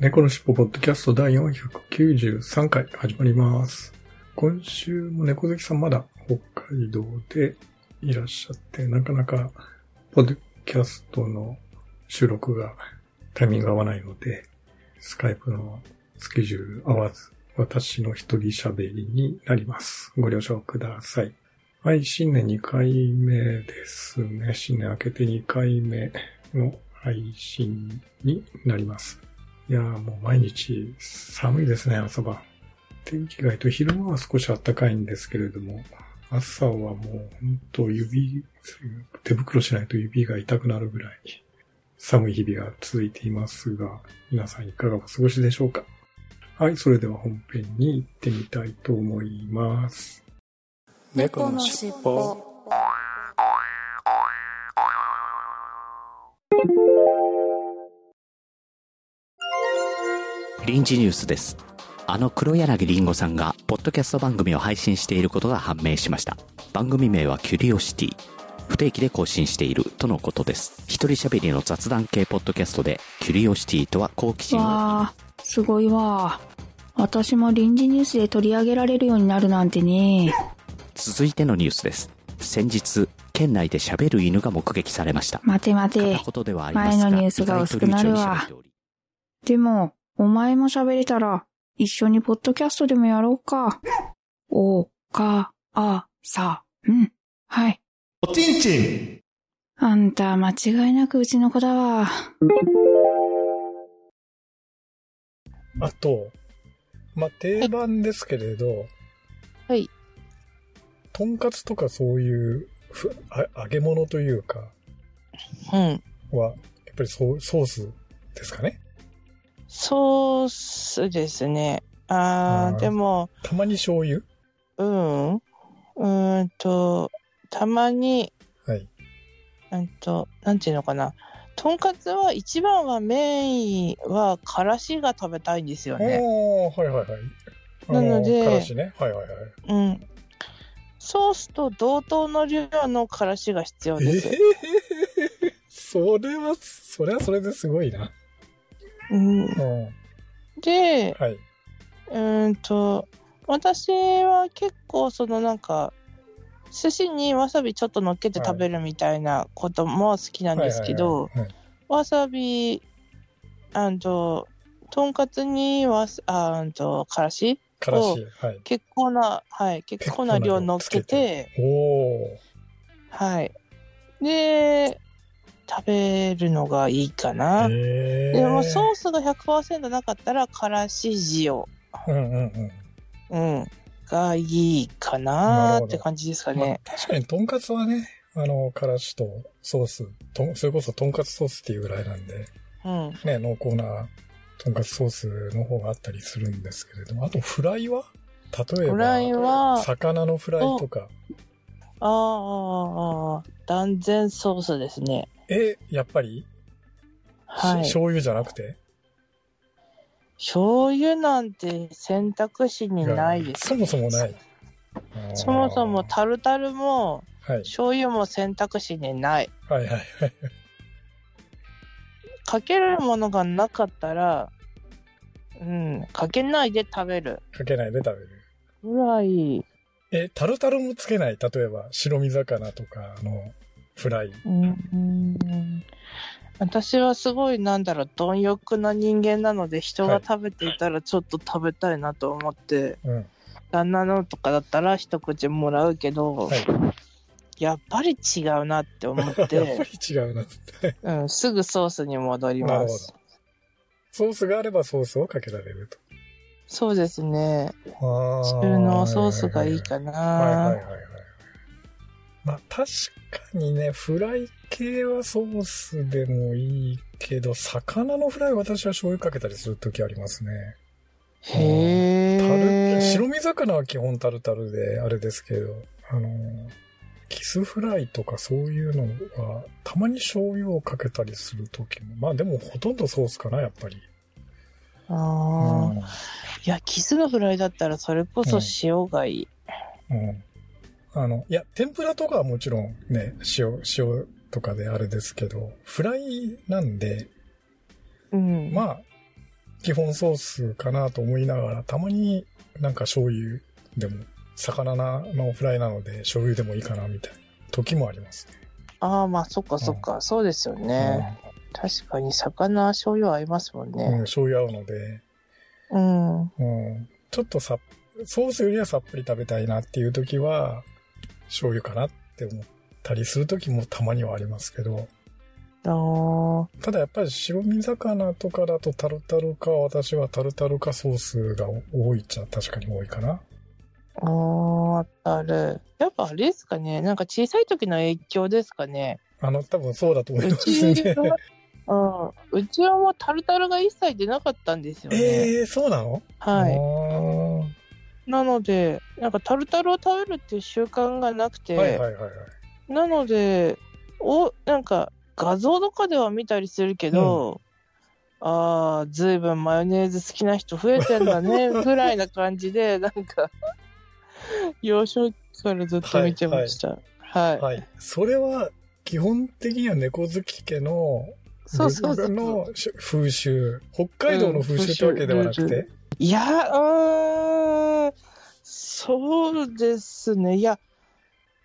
猫のしっぽポッドキャスト第493回始まります。今週も猫好きさんまだ北海道でいらっしゃって、なかなかポッドキャストの収録がタイミング合わないので、スカイプのスケジュール合わず、私の一人喋りになります。ご了承ください。はい、新年2回目ですね。新年明けて2回目の配信になります。いやーもう毎日寒いですね、朝晩。天気がいいと昼間は少し暖かいんですけれども、朝はもう本当指、手袋しないと指が痛くなるぐらい寒い日々が続いていますが、皆さんいかがお過ごしでしょうか？はい、それでは本編に行ってみたいと思います。猫のしっぽ臨時ニュースです。あの黒柳りんごさんが、ポッドキャスト番組を配信していることが判明しました。番組名はキュリオシティ。不定期で更新しているとのことです。一人喋りの雑談系ポッドキャストで、キュリオシティとは好奇心をわあ、すごいわ。私も臨時ニュースで取り上げられるようになるなんてね。続いてのニュースです。先日、県内で喋る犬が目撃されました。待て待て前のニュースが薄くなるわでも、お前も喋れたら、一緒にポッドキャストでもやろうか。お、か、あ、さ、うん。はい。おちんちんあんた、間違いなくうちの子だわ。あと、まあ、定番ですけれど、はい。とんかつとかそういうふあ揚げ物というかうん。は、やっぱりソソースですかねソースですね。あー、あーでも、たまに醤油？うん。うーんと、たまに、はい。うんと、なんていうのかな。とんかつは一番はメインはからしが食べたいんですよね。おー、はいはいはい。あなのでからしね。はいはいはい。うん。ソースと同等の量のからしが必要えです。ー、それは、それはそれですごいな。うん、うん。で、はい。うーんと、私は結構そのなんか、寿司にわさびちょっと乗っけて食べるみたいなことも好きなんですけど、はいはいはいはいわさび、あんと、とんかつにわす、あんと、からしからし。はい。結構な、はい、結構な量乗っけて。はい。で、食べるのがいいかな。えー。でもソースが100%なかったら、からし塩。うんうんうん。うん。がいいかなーって感じですかまあね。確かにとんかつはね、あの、からしとソース、とんそれこそとんかつソースっていうぐらいなんで、うん。ね、濃厚なとんかつソースの方があったりするんですけれども、あとフライは？例えフライば、は、あ魚のフライとか、あ、ああ、断然ソースですね。え、やっぱり、はい。し醤油じゃなくて？醤油なんて選択肢にないです。そもそもない。そもそもタルタルもはい。醤油も選択肢にない。はいはいはい。かけるものがなかったら、うん、かけないで食べるかけないで食べる。ぐらい、え、タルタルもつけない？例えば、白身魚とかのフライ。うん、私はすごいなんだろう、貪欲な人間なので、人が食べていたらちょっと食べたいなと思って、うん。旦那のとかだったら一口もらうけど、はい。やっぱり違うなって思っやっぱて、り違うなって。うん、すぐソースに戻ります。。ソースがあればソースをかけられると。そうですね。あ中のソースがいいかな。はいはいはいはい。まあ確かにね、フライ系はソースでもいいけど、魚のフライ私は醤油かけたりするときありますね。へタル、え。白身魚は基本タルタルであれですけど、あの、キスフライとかそういうのは、たまに醤油をかけたりするときも、まあでもほとんどソースかな、やっぱり。ああ。いや、キスのフライだったらそれこそ塩がいい。うん。うん。あの、いや、天ぷらとかはもちろんね、塩、塩とかであれですけど、フライなんで、うん。まあ、基本ソースかなと思いながら、たまになんか醤油でも、魚のフライなので醤油でもいいかなみたいな時もありますね。ああ、まあそっかそっか、そうですよね。確かに魚醤油合いますもんうん、ね。醤油合うので、うん。うん、ちょっとさ、ソースよりはさっぱり食べたいなっていう時は、醤油かなって思ったりする時もたまにはありますけど、ああ。ただやっぱり白身魚とかだとタルタルか、私はタルタルかソースが多いっちゃ確かに多いかな。ああ、ある。やっぱあれですかね。なんか小さい時の影響ですかね。あの、多分そうだと思いうますちね。は、うん。うちはもうタルタルが一切出なかったんですよね。ええー、そうなの？はい。はなので、なんかタルタルを食べるっていう習慣がなくて、はいはいはいはい。なので、お、なんか画像とかでは見たりするけど、ああ、ずいぶんマヨネーズ好きな人増えてんだね、ぐらいな感じで、なんか、幼少期からずっと見てました。はい。はい。それは、基本的には猫好き家の、そうそうそう。の風習。北海道の風習ってわけではなくうんて？いや、うーん、そうですね。いや、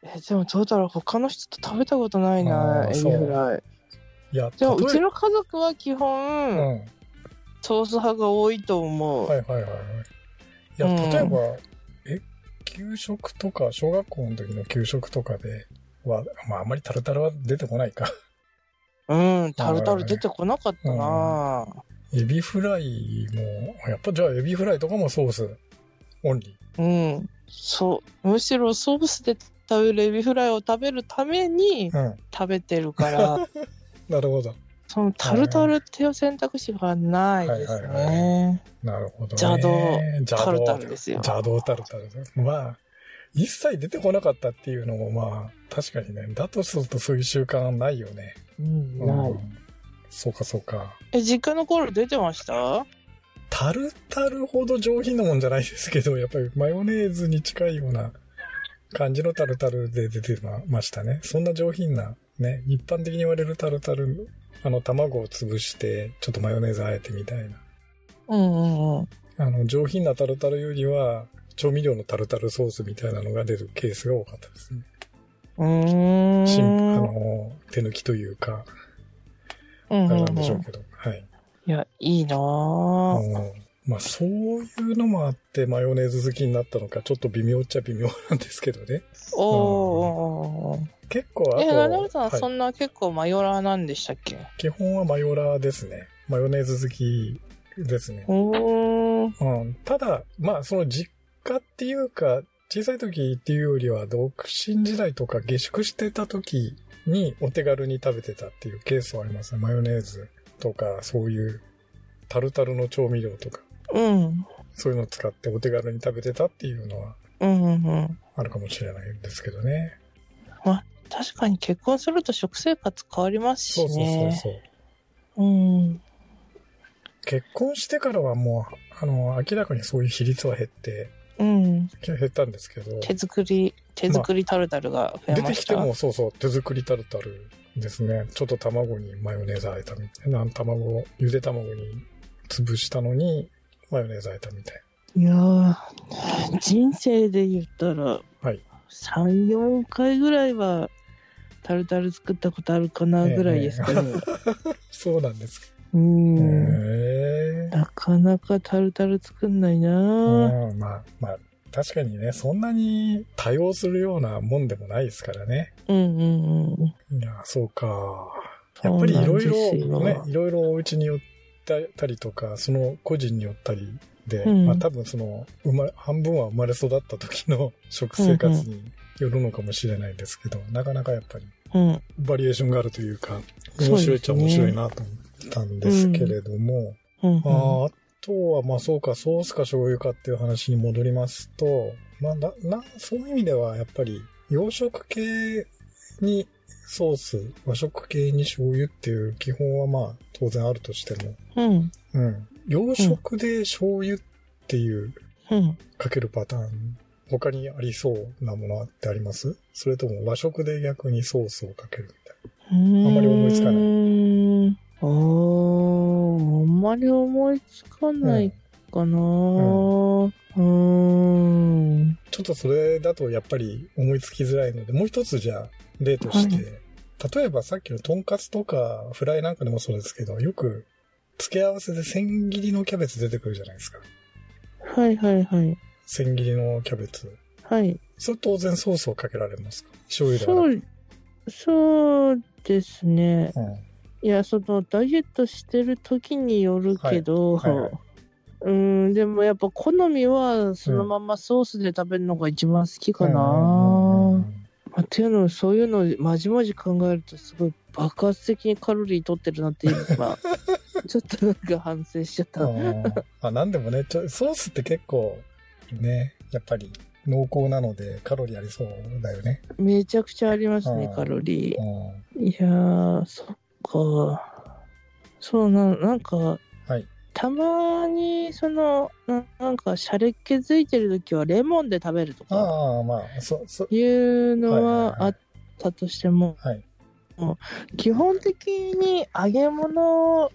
え、でもどうだろう。他の人と食べたことないあな、エビーそうフライ。いや、でも、う例えちの家族は基うん。本、はいソース派が多いと思う。はいはいはい。いや、うん例えば、え、給食とか、小学校の時の給食とかでは、まああんまりタルタルは出てこないか。うん、タルタル出てこなかったな、エビフライも、やっぱじゃあエビフライとかもソース、 only うん。そう。むしろソースで食べるエビフライを食べるためにー。うん。食べてるから、なるほど。そのタルタルっていう選択肢がないですはいはいね。なるほど、ね。邪道タルタルですよ邪道タルタル。まあ、一切出てこなかったっていうのもまあ、確かにね、だとするとそういう習慣ないよね。うん、うない。ん。そうかそうか。え、実家の頃出てました？タルタルほど上品なもんじゃないですけど、やっぱりマヨネーズに近いような感じのタルタルで出てましたね。そんな上品な、ね、一般的に言われるタルタル、あの、卵を潰して、ちょっとマヨネーズあえてみたいな。うんうんうん。あの、上品なタルタルよりは、調味料のタルタルソースみたいなのが出るケースが多かったですね。うーん。シンあの、手抜きというか、なんでしょうけど、はい。いや、いいなあぁ。のまあ、そういうのもあって、マヨネーズ好きになったのか、ちょっと微妙っちゃ微妙なんですけどね。おーおーおー結構、あえ、と、ガネムさん、はいそんな結構マヨラーなんでしたっけ？基本はマヨラーですね。マヨネーズ好きですね。おー。うん、ただ、まあ、その実家っていうか、小さい時っていうよりは、独身時代とか下宿してた時にお手軽に食べてたっていうケースはありますね。マヨネーズとか、そういうタルタルの調味料とか、うん。そういうのを使ってお手軽に食べてたっていうのは。あるかもしれないんですけどね。確かに結婚すると食生活変わりますしそうそうそうね。そう。うん。結婚してからはもう、あの、明らかにそういう比率は減って、うん。減ったんですけど、手作り、手作りタルタルが増え出ましてた。きてもそうそう、手作りタルタルですね。ちょっと卵にマヨネーズあえたみたいな、卵、ゆで卵に潰したのに、マヨネーズあえたみたいいやー、人生で言ったら、はい3、4回ぐらいはタルタル作ったことあるかなぐらいですかね。な。そうなんですか。うん。へえなかなかタルタル作んないなぁ。うん、まあ、まあ、確かにね、そんなに多用するようなもんでもないですからね。うんうんうん。いや、そうか。やっぱりいろいろ、ね、いろいろお家に寄ったりとか、その個人によったりで、うんまあ多分その、生まれ、半分は生まれ育った時の食生活によるのかもしれないですけど、なかなかやっぱりうん。バリエーションがあるというか、面白いっちゃ面白いなと思ったんですけれども、うん。あとは、まあそうか、ソースか醤油かっていう話に戻りますと、まあな、な、そういう意味ではやっぱり洋食系にソース、和食系に醤油っていう基本はまあ当然あるとしても、うん。うん。洋食で醤油っていううん。かけるパターン、他にありそうなものってあります？それとも和食で逆にソースをかけるみたいあんまり思いつかないーあんまり思いつかないかな。うーん。な。ちょっとそれだとやっぱり思いつきづらいので、もう一つじゃあ例として、はい例えばさっきのトンカツとかフライなんかでもそうですけど、よく付け合わせで千切りのキャベツ出てくるじゃないですか。はいはいはい。千切りのキャベツ。はい。それ当然ソースをかけられますか？醤油ではそう、そうですね。うんいや、その、ダイエットしてる時によるけど、はいはいはいうん、でもやっぱ好みはそのままソースで食べるのが一番好きかな。うんうんうんまあっていうのそういうのをまじまじ考えるとすごい爆発的にカロリー取ってるなって今 ちょっとなんか反省しちゃった。あなんでもね、ちょソースって結構、ね、やっぱり濃厚なのでカロリーありそうだよね。めちゃくちゃありますねうんカロリうんー。いやーそっか。そうななんかはい。たまにそのななんかシャレっ気づいてる時はレモンで食べるとかああ、まあ、そ、そ、いうのはあったとしても、はい。基本的に揚げ物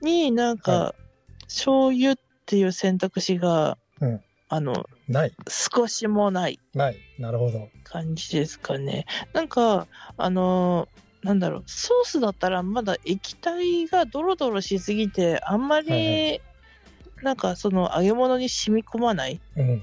になんか、は醤油っていう選択肢が、うんあのない。少しもないない。なるほど。感じですかね。なんかあのなんだろうソースだったらまだ液体がドロドロしすぎてあんまり、はいはなんかその揚げ物に染み込まない。うん。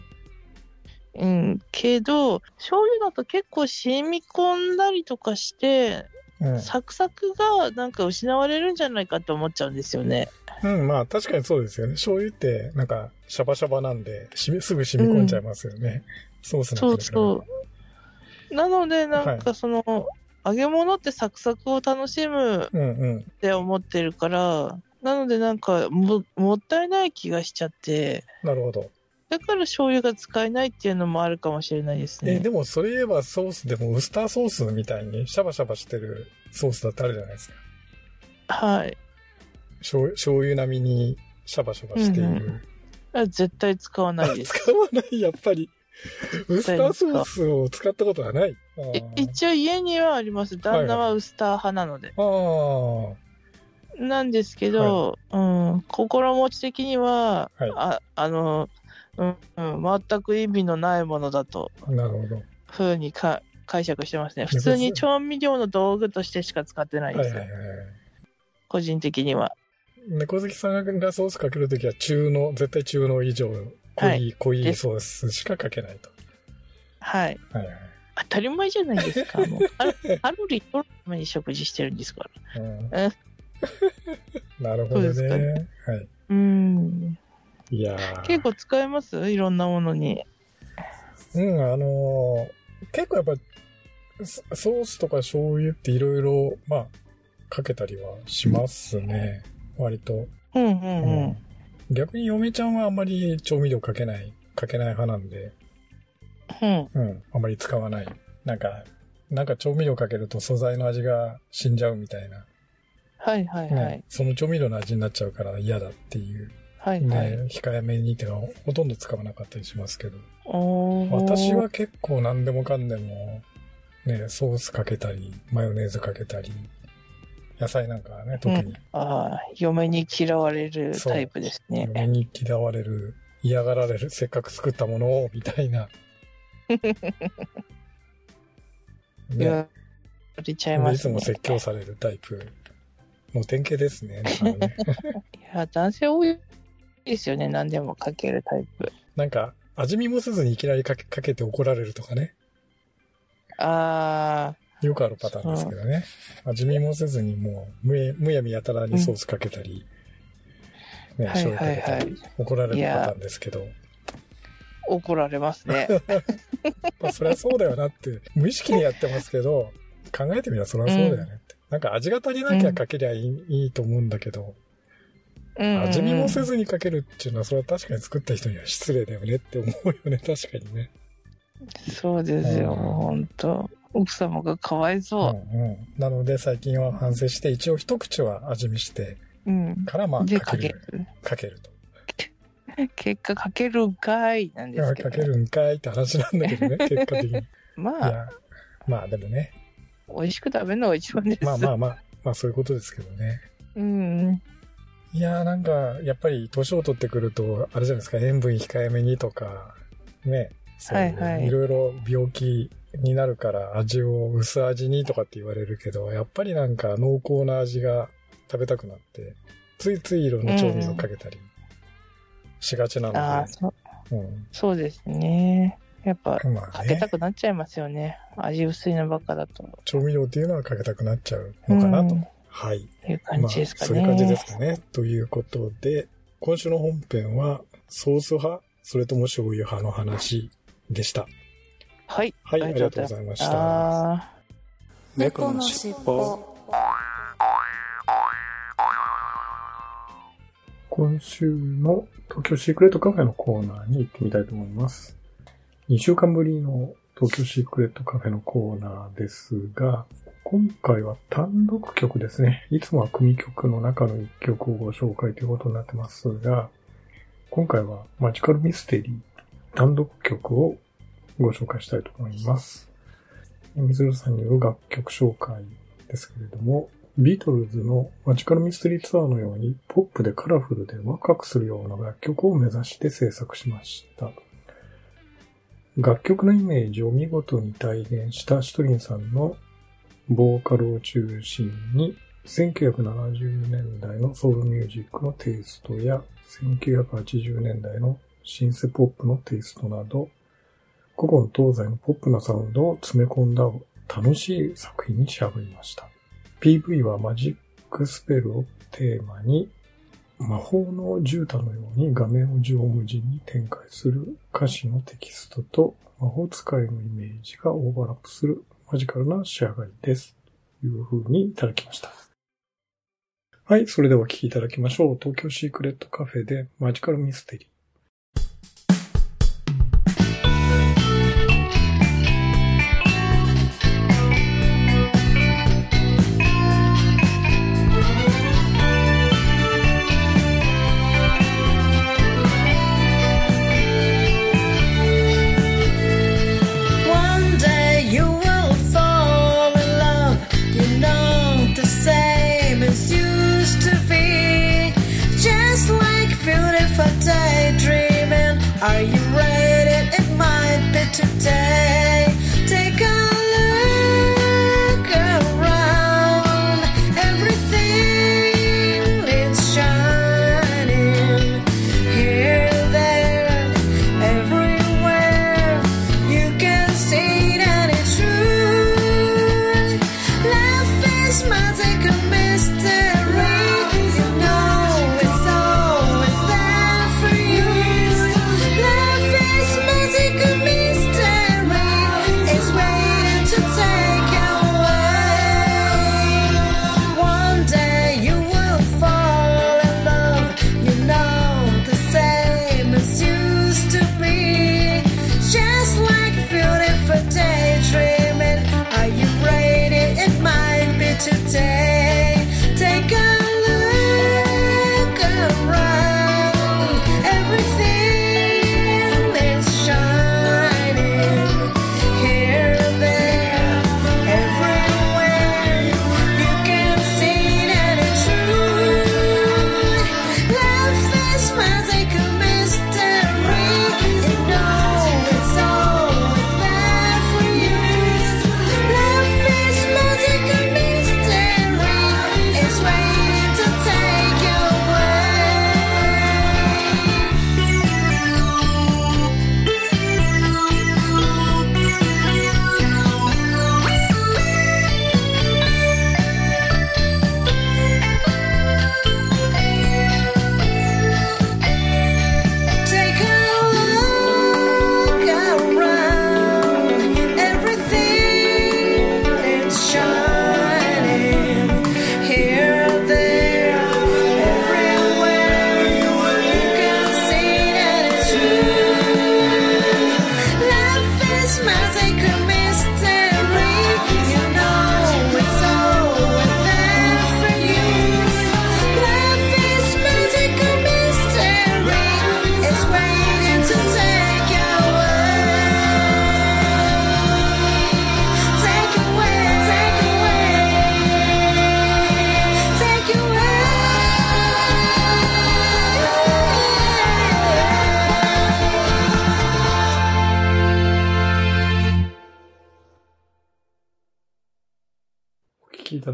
うん、けど醤油だと結構染み込んだりとかして、うん。サクサクがなんか失われるんじゃないかって思っちゃうんですよね。うん、まあ確かにそうですよね。醤油ってなんかシャバシャバなんで、すぐ染み込んじゃいますよね。ソースなんかに比べてそうなのでなんかその、揚げ物ってサクサクを楽しむうんうん。って思ってるからなのでなんかももったいない気がしちゃってなるほど。だから醤油が使えないっていうのもあるかもしれないですえ、ねでもそれ言えばソースでもウスターソースみたいにシャバシャバしてるソースだってあるじゃないですか。はい醤醤油並みにシャバシャバしている。あ絶対使わないです使わない、やっぱり。ウスターソースを使ったことはない。一応家にはあります旦那はウスター派なので、あー。なんですけど、うん、心持ち的には、はいああの、うんうん、全く意味のないものだとなるほど。ふうにか解釈してますね。普通に調味料の道具としてしか使ってないです、はいはいはい。個人的には。猫好きさんがソースかけるときは中濃、絶対中濃以上、濃い、はい濃いソースしかかけないと。はい。はいはい。当たり前じゃないですか。もうカロリー取るために食事してるんですから。うんえなるほどそうですかね。はい。うん。いやー結構使えます？いろんなものに。うん、あのー結構やっぱ、ソソースとか醤油っていろいろ、まあ、かけたりはしますね。割と。うんうんうん。逆に嫁ちゃんはあんまり調味料かけない、かけない派なんで、うん。うん、あんまり使わない。なんか、なんか調味料かけると素材の味が死んじゃうみたいな。はいはいねはい。その調味料の味になっちゃうから嫌だっていう。はいはい。ね、控えめにっていうのはほとんど使わなかったりしますけど。私は結構何でもかんでも、ね、ソースかけたり、マヨネーズかけたり、野菜なんかはね、特に、ああ、嫁に嫌われるタイプですね。目に嫌われる、嫌がられる、せっかく作ったものを、みたいな。言わね、れちゃいまいすね。つも説教されるタイプの典型ですね。ねいや、男性多いですよね。何でもかけるタイプ。なんか、味見もせずにいきなりかけかけて怒られるとかね。あよくあるパターンですけどね。味見もせずにもう、むやむやみやたらにソースかけたり、ね、はい醤油かけたり怒られるパターンですけど、怒られますね。まあそりゃそうだよなって、無意識にやってますけど、考えてみればそりゃそうだよねって。なんか味が足りなきゃかけりゃいい,、いいと思うんだけど、うん味見もせずにかけるっていうのは、それは確かに作った人には失礼だよねって思うよね、確かにね。そうですよ、うん本当奥様がかわいそうんうん。なので最近は反省して、一応一口は味見してう。うん。から、まあで、かかける。ける。かけると。結果かけるんかいなんですけど。かけるんかいって話なんだけどね、結果的に。いまあ、や、まあでもね、美味しく食べるのが一番です。まあまあまあ、まあそういうことですけどね。うん。いやーなんか、やっぱり年を取ってくると、あれじゃないですか、塩分控えめにとか、ね、そういうはいはいいろいろ病気になるから味を薄味にとかって言われるけど、やっぱりなんか濃厚な味が食べたくなって、ついついいろんな調味料かけたりしがちなので、ああ、そううんそうですね。やっぱ、まあねかけた、くなっちゃいますよね。味薄いのばっかだと。調味料っていうのはかけたくなっちゃうのかなと。うんはい。いう感じですかね。まあ、そういう感じですかね。ということで、今週の本編は、ソース派、それとも醤油派の話でした。はい。はい、ありがとうございました。あ猫のしっぽ今週の東京シークレットカフェのコーナーに行ってみたいと思います。2週間ぶりの東京シークレットカフェのコーナーですが、今回は単独曲ですね。いつもは組曲の中の1曲をご紹介ということになってますが、今回はマジカルミステリー単独曲をご紹介したいと思います。水野さんによる楽曲紹介ですけれども、ビートルズのマジカルミステリーツアーのようにポップでカラフルでワクワクするような楽曲を目指して制作しました。楽曲のイメージを見事に体現したシトリンさんのボーカルを中心に1970年代のソウルミュージックのテイストや1980年代のシンセポップのテイストなど古今東西のポップなサウンドを詰め込んだ楽しい作品に仕上がりました。PV はマジックスペルをテーマに魔法の絨毯のように画面を縦横無尽に展開する歌詞のテキストと魔法使いのイメージがオーバーラップするマジカルな仕上がりです。という風にいただきました。はい、それではお聴きいただきましょう。東京シークレットカフェでマジカルミステリー。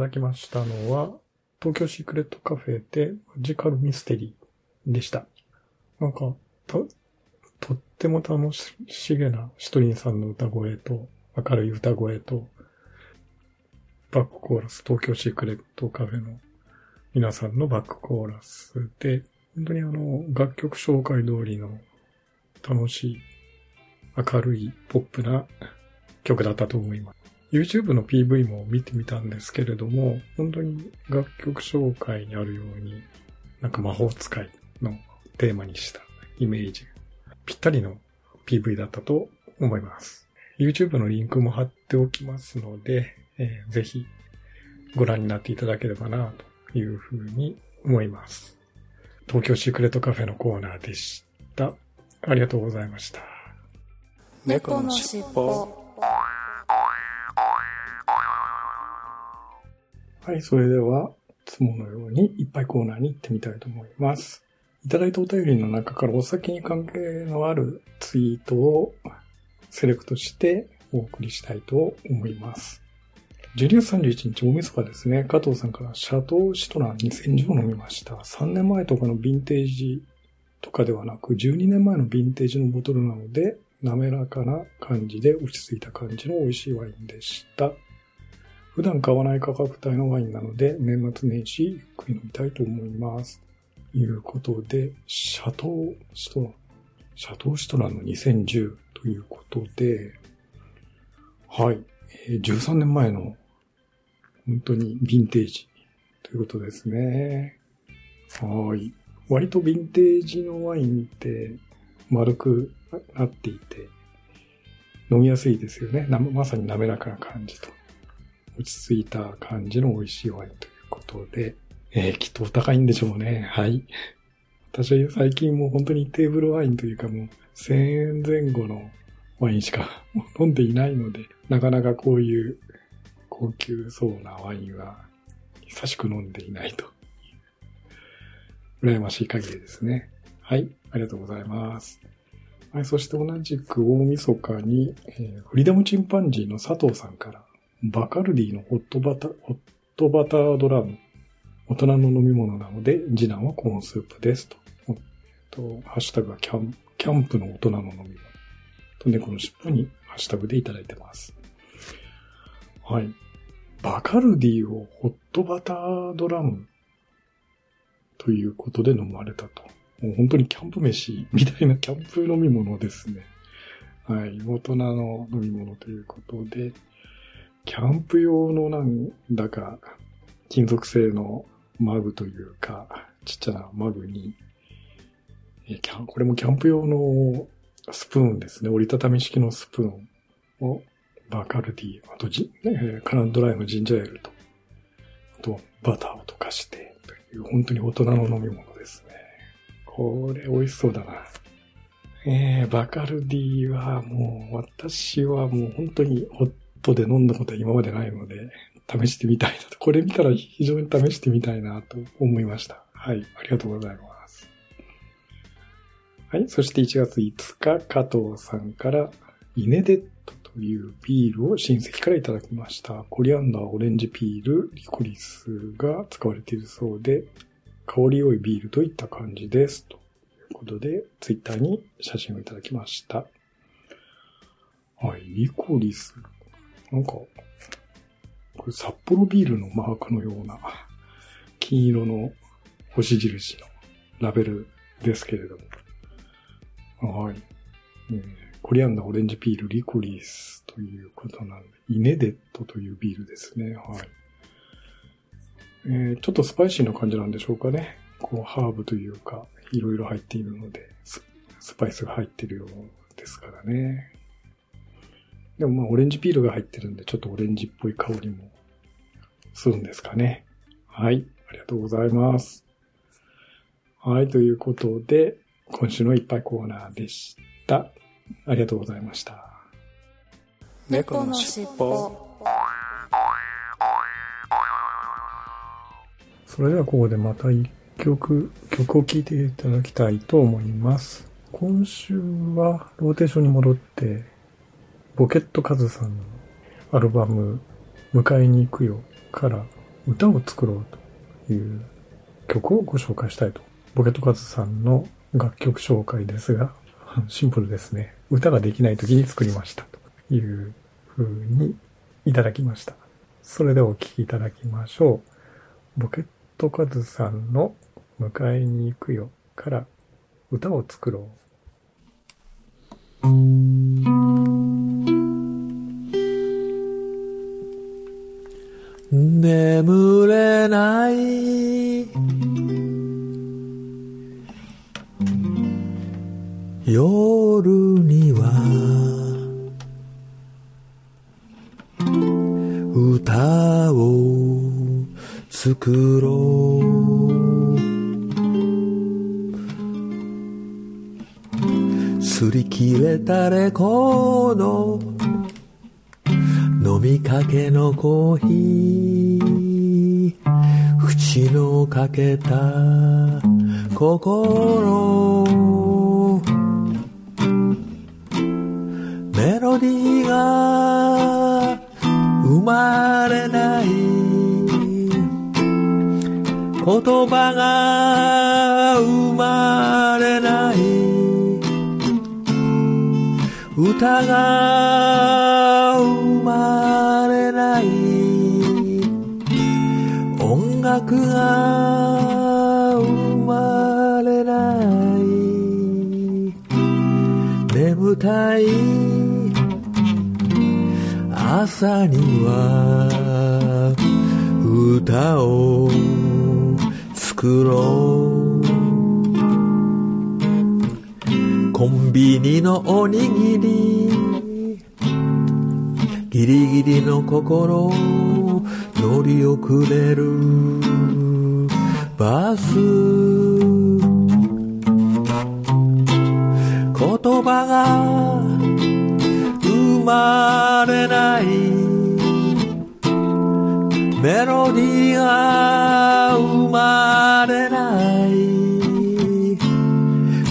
だきましたのは、東京シークレットカフェでマジカルミステリーでした。なんか、と、とっても楽しげなシトリンさんの歌声と、明るい歌声と、バックコーラス、東京シークレットカフェの皆さんのバックコーラスで、本当にあの、楽曲紹介通りの楽しい、明るいポップな曲だったと思います。YouTube の PV も見てみたんですけれども、本当に楽曲紹介にあるように、なんか魔法使いのテーマにしたイメージ、ぴったりの PV だったと思います。YouTube のリンクも貼っておきますので、えーぜひご覧になっていただければなというふうに思います。東京シークレットカフェのコーナーでした。ありがとうございました。猫のしっぽはい、それでは、いつものようにいっぱいコーナーに行ってみたいと思います。いただいたお便りの中からお酒に関係のあるツイートをセレクトしてお送りしたいと思います。12月31日大晦日ですね。加藤さんからシャトーシトラン2010を飲みました。3年前とかのヴィンテージとかではなく、12年前のヴィンテージのボトルなので、滑らかな感じで落ち着いた感じの美味しいワインでした。普段買わない価格帯のワインなので、年末年始ゆっくり飲みたいと思います。ということで、シャトーシトラン、シャトーシトランの2010ということで、はい、えー13年前の本当にヴィンテージということですね。はい。割とヴィンテージのワインって丸くなっていて、飲みやすいですよね。まさに滑らかな感じと。落ち着いた感じの美味しいワインということで、えーきっとお高いんでしょうね。はい。私は最近もう本当にテーブルワインというかもう1000円前後のワインしか飲んでいないので、なかなかこういう高級そうなワインは久しく飲んでいないと。羨ましい限りですね。はい。ありがとうございます。はい。そして同じく大晦日に、えーフリーダムチンパンジーの佐藤さんから、バカルディのホットバター、ホットバタードラム、大人の飲み物なので、次男はコーンスープですと。えっと、ハッシュタグはキャンキャンプの大人の飲み物。と猫の尻尾にハッシュタグでいただいてます。はい。バカルディをホットバタードラムということで飲まれたと。もう本当にキャンプ飯みたいなキャンプ飲み物ですね。はい。大人の飲み物ということで、キャンプ用のなんだか、金属製のマグというか、ちっちゃなマグに、えキャンこれもキャンプ用のスプーンですね。折りたたみ式のスプーンを、バカルディ、あとジ、えカランドライのジンジャーエールと、あとバターを溶かして、という本当に大人の飲み物ですね。これ美味しそうだな。えー、バカルディはもう、私はもう本当にホットで飲んだことは今までないので、試してみたいなと。これ見たら非常に試してみたいなと思いました。はい、ありがとうございます。はい、そして1月5日、加藤さんから、イネデットというビールを親戚からいただきました。コリアンダー、オレンジピール、リコリスが使われているそうで、香り良いビールといった感じです。ということで、ツイッターに写真をいただきました。はい、リコリス。なんか、これ札幌ビールのマークのような、金色の星印のラベルですけれども。はい。えーコリアンダー、オレンジピール、リコリースということなんで、イネデットというビールですね。はい。えーちょっとスパイシーな感じなんでしょうかね。こう、ハーブというか、いろいろ入っているので、ススパイスが入っているようですからね。でもまあ、オレンジピールが入ってるんで、ちょっとオレンジっぽい香りもするんですかね。はい。ありがとうございます。はい。ということで、今週のいっぱいコーナーでした。ありがとうございました。猫のしっぽそれではここでまた一曲、曲を聴いていただきたいと思います。今週はローテーションに戻って、ポケットカズさんのアルバム、迎えに行くよから歌を作ろうという曲をご紹介したいと。ポケットカズさんの楽曲紹介ですが、シンプルですね。歌ができない時に作りましたという風にいただきました。それではお聴きいただきましょう。ポケットカズさんの迎えに行くよから歌を作ろう。眠れない。夜には歌を作ろう。擦り切れたレコード飲みかけのコーヒー。白かけた心。メロディーが生まれない。言葉が生まれない。歌がたい。朝には歌を作ろう。コンビニのおにぎり。ギリギリの心乗り遅れる。バス。葉が生まれない。メロディーが生まれない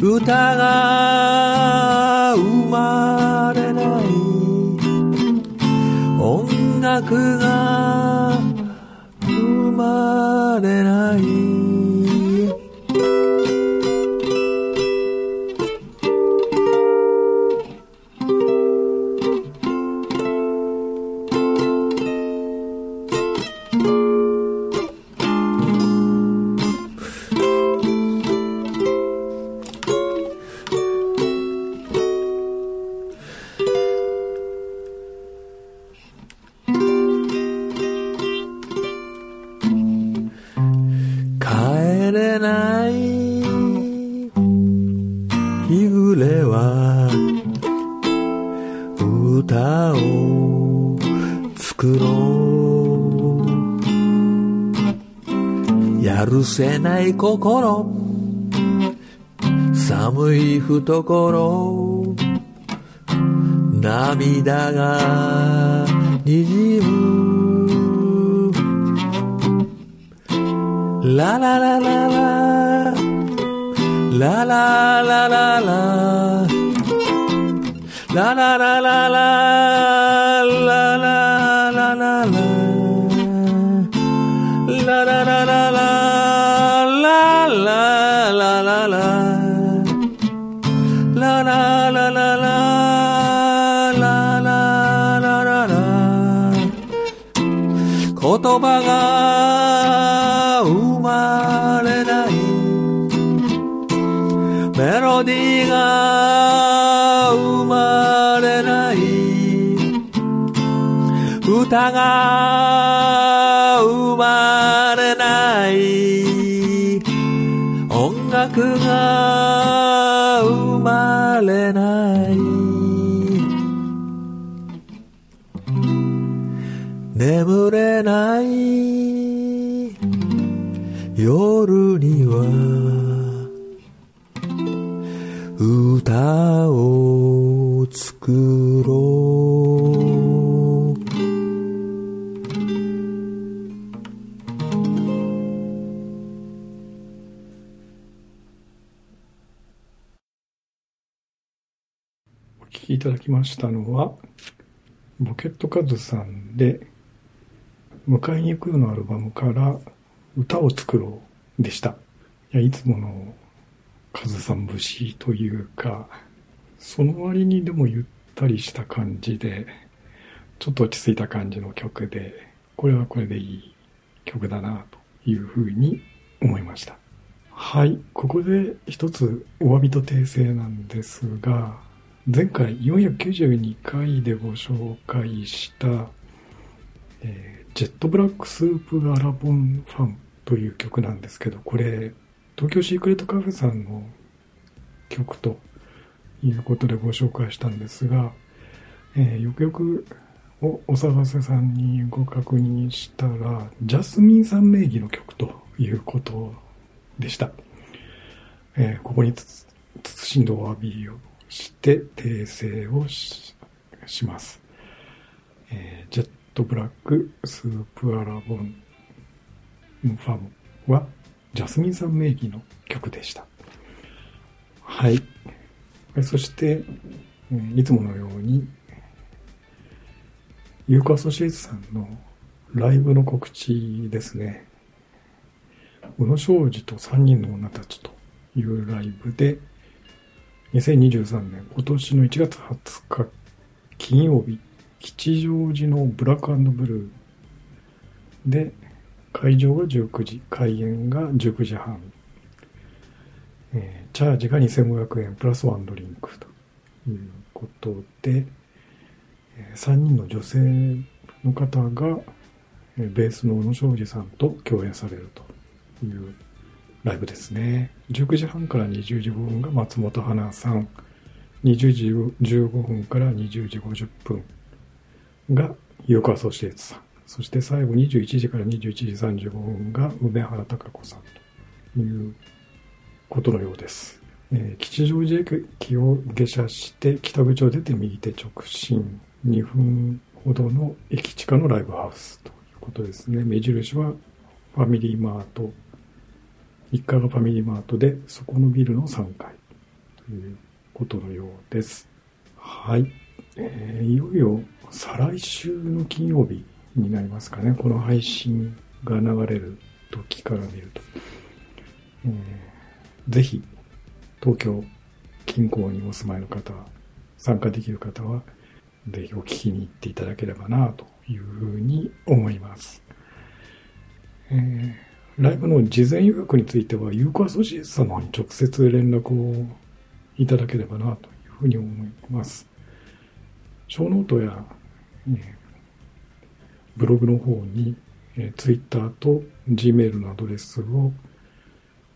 歌が生まれない音楽が生まれない。せない心。寒い懐。涙がにじむ。ラララララララララララ。ラララララ。言葉が生まれない。メロディーが生まれない。歌がきましたのは、ボケットカズさんで、迎えに行くよのアルバムから歌を作ろうでした。いや、いつものカズさん節というか、その割にでもゆったりした感じで、ちょっと落ち着いた感じの曲で、これはこれでいい曲だなというふうに思いました。はい、ここで一つお詫びと訂正なんですが、前回492回でご紹介した、えージェットブラックスープアラボンファンという曲なんですけど、これ、東京シークレットカフェさんの曲ということでご紹介したんですが、えーよくよくおお探せさんにご確認したら、ジャスミンさん名義の曲ということでした。えーここにつ謹んでお詫びをして訂正をしします。えージェットブラックスープアラボンファムはジャスミンさん名義の曲でした。はい。えそして、えーいつものように、ユーコアソシエイツさんのライブの告知ですね。宇野昌司と3人の女たちというライブで、2023年今年の1月20日金曜日、吉祥寺のブラックブルー。で、会場が19時、開演が19時半、えーチャージが2500円プラスワンドリンクということで、え3人の女性の方が、えーベースの宇野昌司さんと共演されるというライブですね。19時半から20時5分が松本花さん、20時15分から20時50分がユーコアソシエツさん、そして最後21時から21時35分が梅原貴子さんということのようです。えー吉祥寺駅を下車して北口を出て右手直進2分ほどの駅地下のライブハウスということですね。目印はファミリーマート。1階がファミリーマートで、そこのビルの3階ということのようです。はい。えーいよいよ再来週の金曜日になりますかね。この配信が流れる時から見ると。えーぜひ、東京近郊にお住まいの方、参加できる方は、ぜひお聞きに行っていただければなというふうに思います。えーライブの事前予約については、有効アソシエイツさんの方に直接連絡をいただければなというふうに思います。ショーノートや、えブログの方に、えー、Twitter と Gmail のアドレスを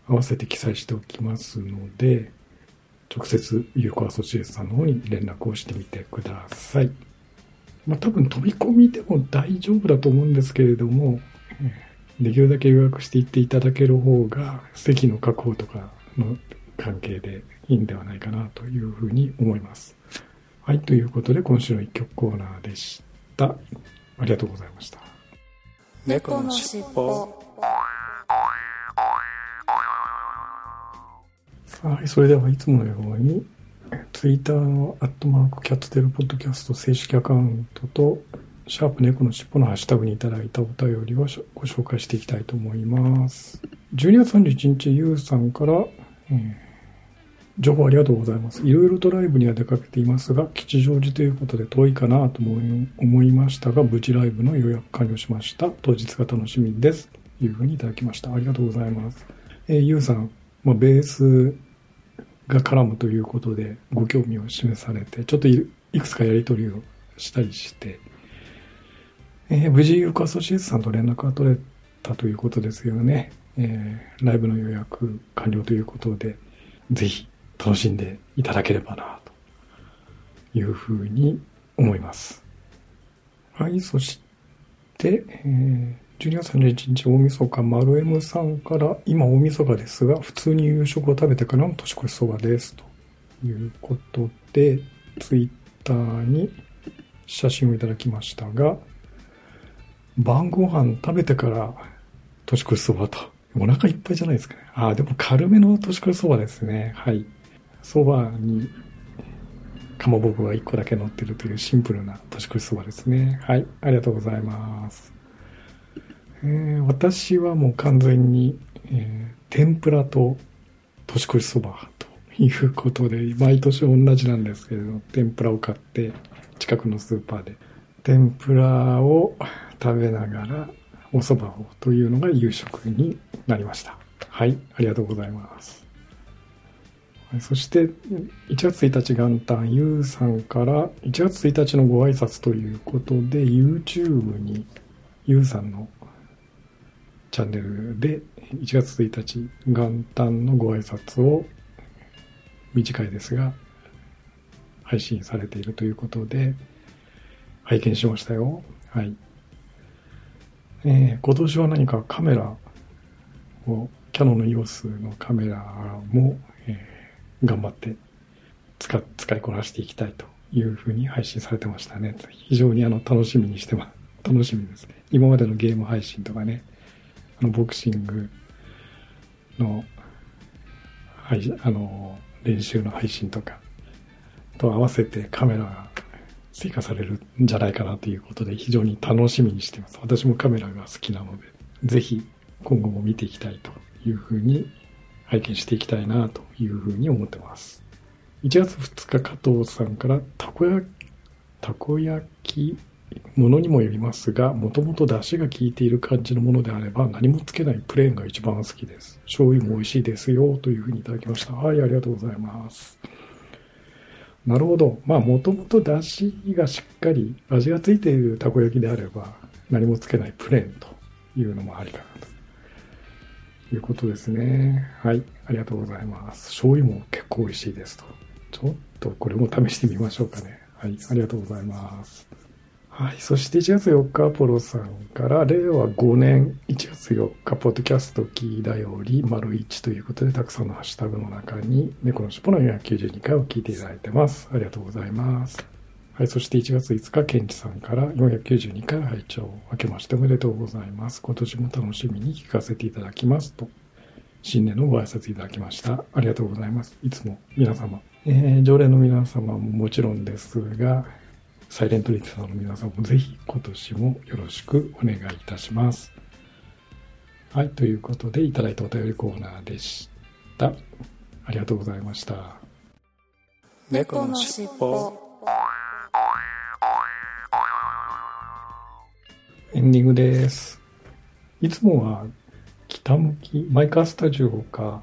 合わせて記載しておきますので、直接有効アソシエイツさんの方に連絡をしてみてください。まあ多分飛び込みでも大丈夫だと思うんですけれども、えーできるだけ予約していっていただける方が席の確保とかの関係でいいんではないかなというふうに思います。はい、ということで今週の一曲コーナーでした。ありがとうございました。猫のしっぽはい、それではいつものように、ツイッターのアットマークキャッツテルポッドキャスト正式アカウントと、シャープ猫のしっぽのハッシュタグにいただいたお便りをご紹介していきたいと思います。12月31日、ゆうさんから、えー情報ありがとうございます。いろいろとライブには出かけていますが、吉祥寺ということで遠いかなと思いましたが、無事ライブの予約完了しました。当日が楽しみです。というふうにいただきました。ありがとうございます。えーゆうさん、まあ、ベースが絡むということでご興味を示されて、ちょっといいくつかやり取りをしたりして、えー無事、ユカソシエイツさんと連絡が取れたということですよね。えーライブの予約完了ということで、ぜひ楽しんでいただければな、というふうに思います。はい、そして、えー12月31日大晦日、丸 M さんから、今大晦日ですが、普通に夕食を食べてからの年越しそばです。ということで、ツイッターに写真をいただきましたが、晩ご飯食べてから年越しそばと。お腹いっぱいじゃないですかね。ああ、でも軽めの年越しそばですね。はい。そばに、かまぼこが1個だけ乗ってるというシンプルな年越しそばですね。はい。ありがとうございます。えー私はもう完全に、えー天ぷらと年越しそばということで、毎年同じなんですけれど、天ぷらを買って、近くのスーパーで、天ぷらを食べながら、お蕎麦をというのが夕食になりました。はい、ありがとうございます。そして、1月1日元旦、ゆうさんから1月1日のご挨拶ということで、YouTube にゆうさんのチャンネルで1月1日元旦のご挨拶を短いですが配信されているということで拝見しましたよ。はい。えー今年は何かカメラを、キャノンの EOS のカメラも、えー頑張って使使いこなしていきたいというふうに配信されてましたね。非常にあの楽しみにしてます。楽しみですね。今までのゲーム配信とかね、あのボクシングの配信あの練習の配信とかと合わせてカメラが追加されるんじゃないかなということで非常に楽しみにしています。私もカメラが好きなので、ぜひ今後も見ていきたいというふうに拝見していきたいなというふうに思ってます。1月2日加藤さんからたこ焼き、たこ焼きものにもよりますが、もともと出汁が効いている感じのものであれば、何もつけないプレーンが一番好きです。醤油も美味しいですよ、というふうにいただきました。はい、ありがとうございます。なるほど。まあ、もともと出汁がしっかり味がついているたこ焼きであれば、何もつけないプレーンというのもありかなということですね。はい、ありがとうございます。醤油も結構美味しいですと。ちょっとこれも試してみましょうかね。はい、ありがとうございます。はい。そして1月4日、アポロさんから、令和5年1月4日、ポッドキャスト聞いだより、丸1ということで、たくさんのハッシュタグの中に、猫の尻尾の492回を聞いていただいてます。ありがとうございます。はい。そして1月5日、ケンチさんから492回拝聴明けましておめでとうございます。今年も楽しみに聞かせていただきます。と、新年のご挨拶いただきました。ありがとうございます。いつも皆様、えー常連の皆様ももちろんですが、サイレントリスナーの皆さんもぜひ今年もよろしくお願いいたします。はい、ということでいただいたお便りコーナーでした。ありがとうございました。猫のしっぽエンディングです。いつもは北向き、マイカースタジオか、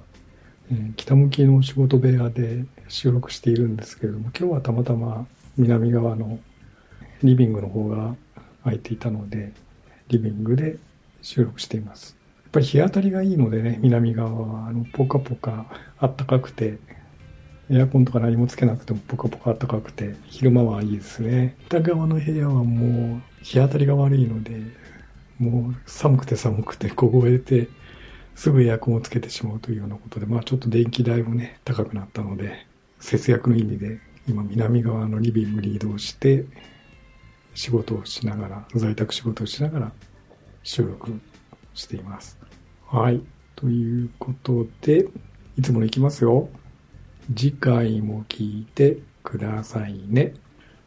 えー北向きの仕事部屋で収録しているんですけれども、今日はたまたま南側のリビングの方が空いていたので、リビングで収録しています。やっぱり日当たりがいいのでね、南側は、あの、ポカポカ暖かくて、エアコンとか何もつけなくてもポカポカ暖かくて、昼間はいいですね。北側の部屋はもう日当たりが悪いので、もう寒くて寒くて凍えて、すぐエアコンをつけてしまうというようなことで、まあちょっと電気代もね、高くなったので、節約の意味で、今南側のリビングに移動して、仕事をしながら、在宅仕事をしながら収録しています。はい。ということで、いつものいきますよ。次回も聞いてくださいね。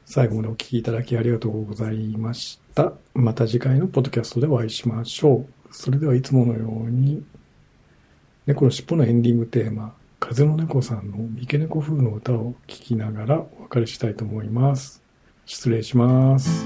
最後までお聞きいただきありがとうございました。また次回のポッドキャストでお会いしましょう。それではいつものように、猫の尻尾のエンディングテーマ、風の猫さんの三毛猫風の歌を聴きながらお別れしたいと思います。失礼します。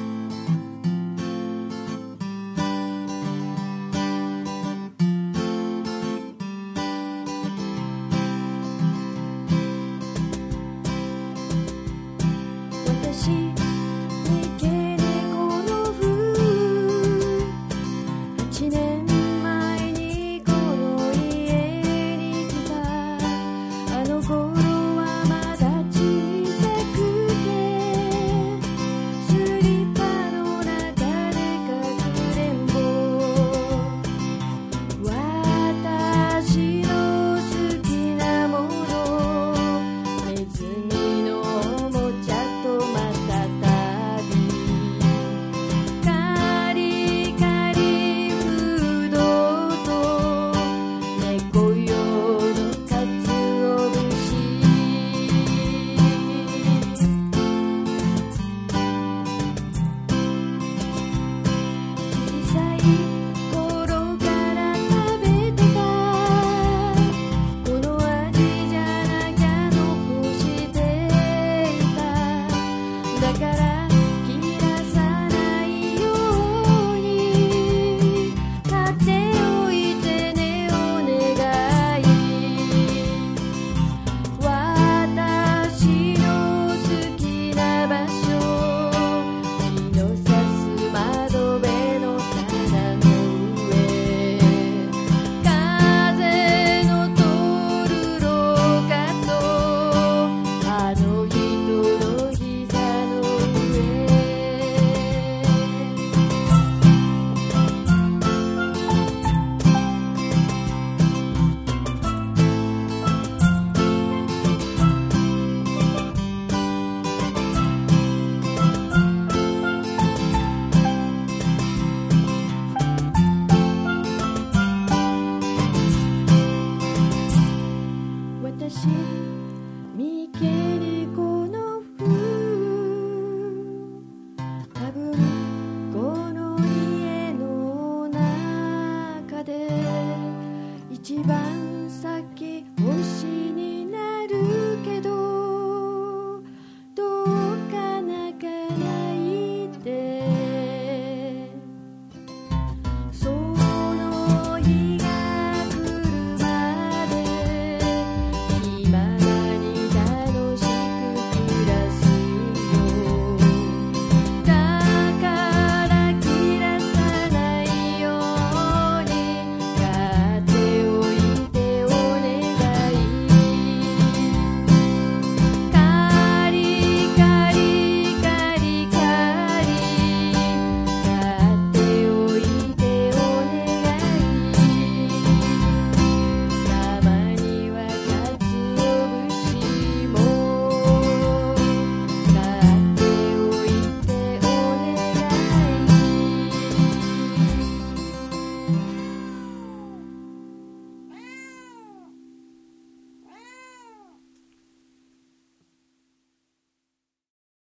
心。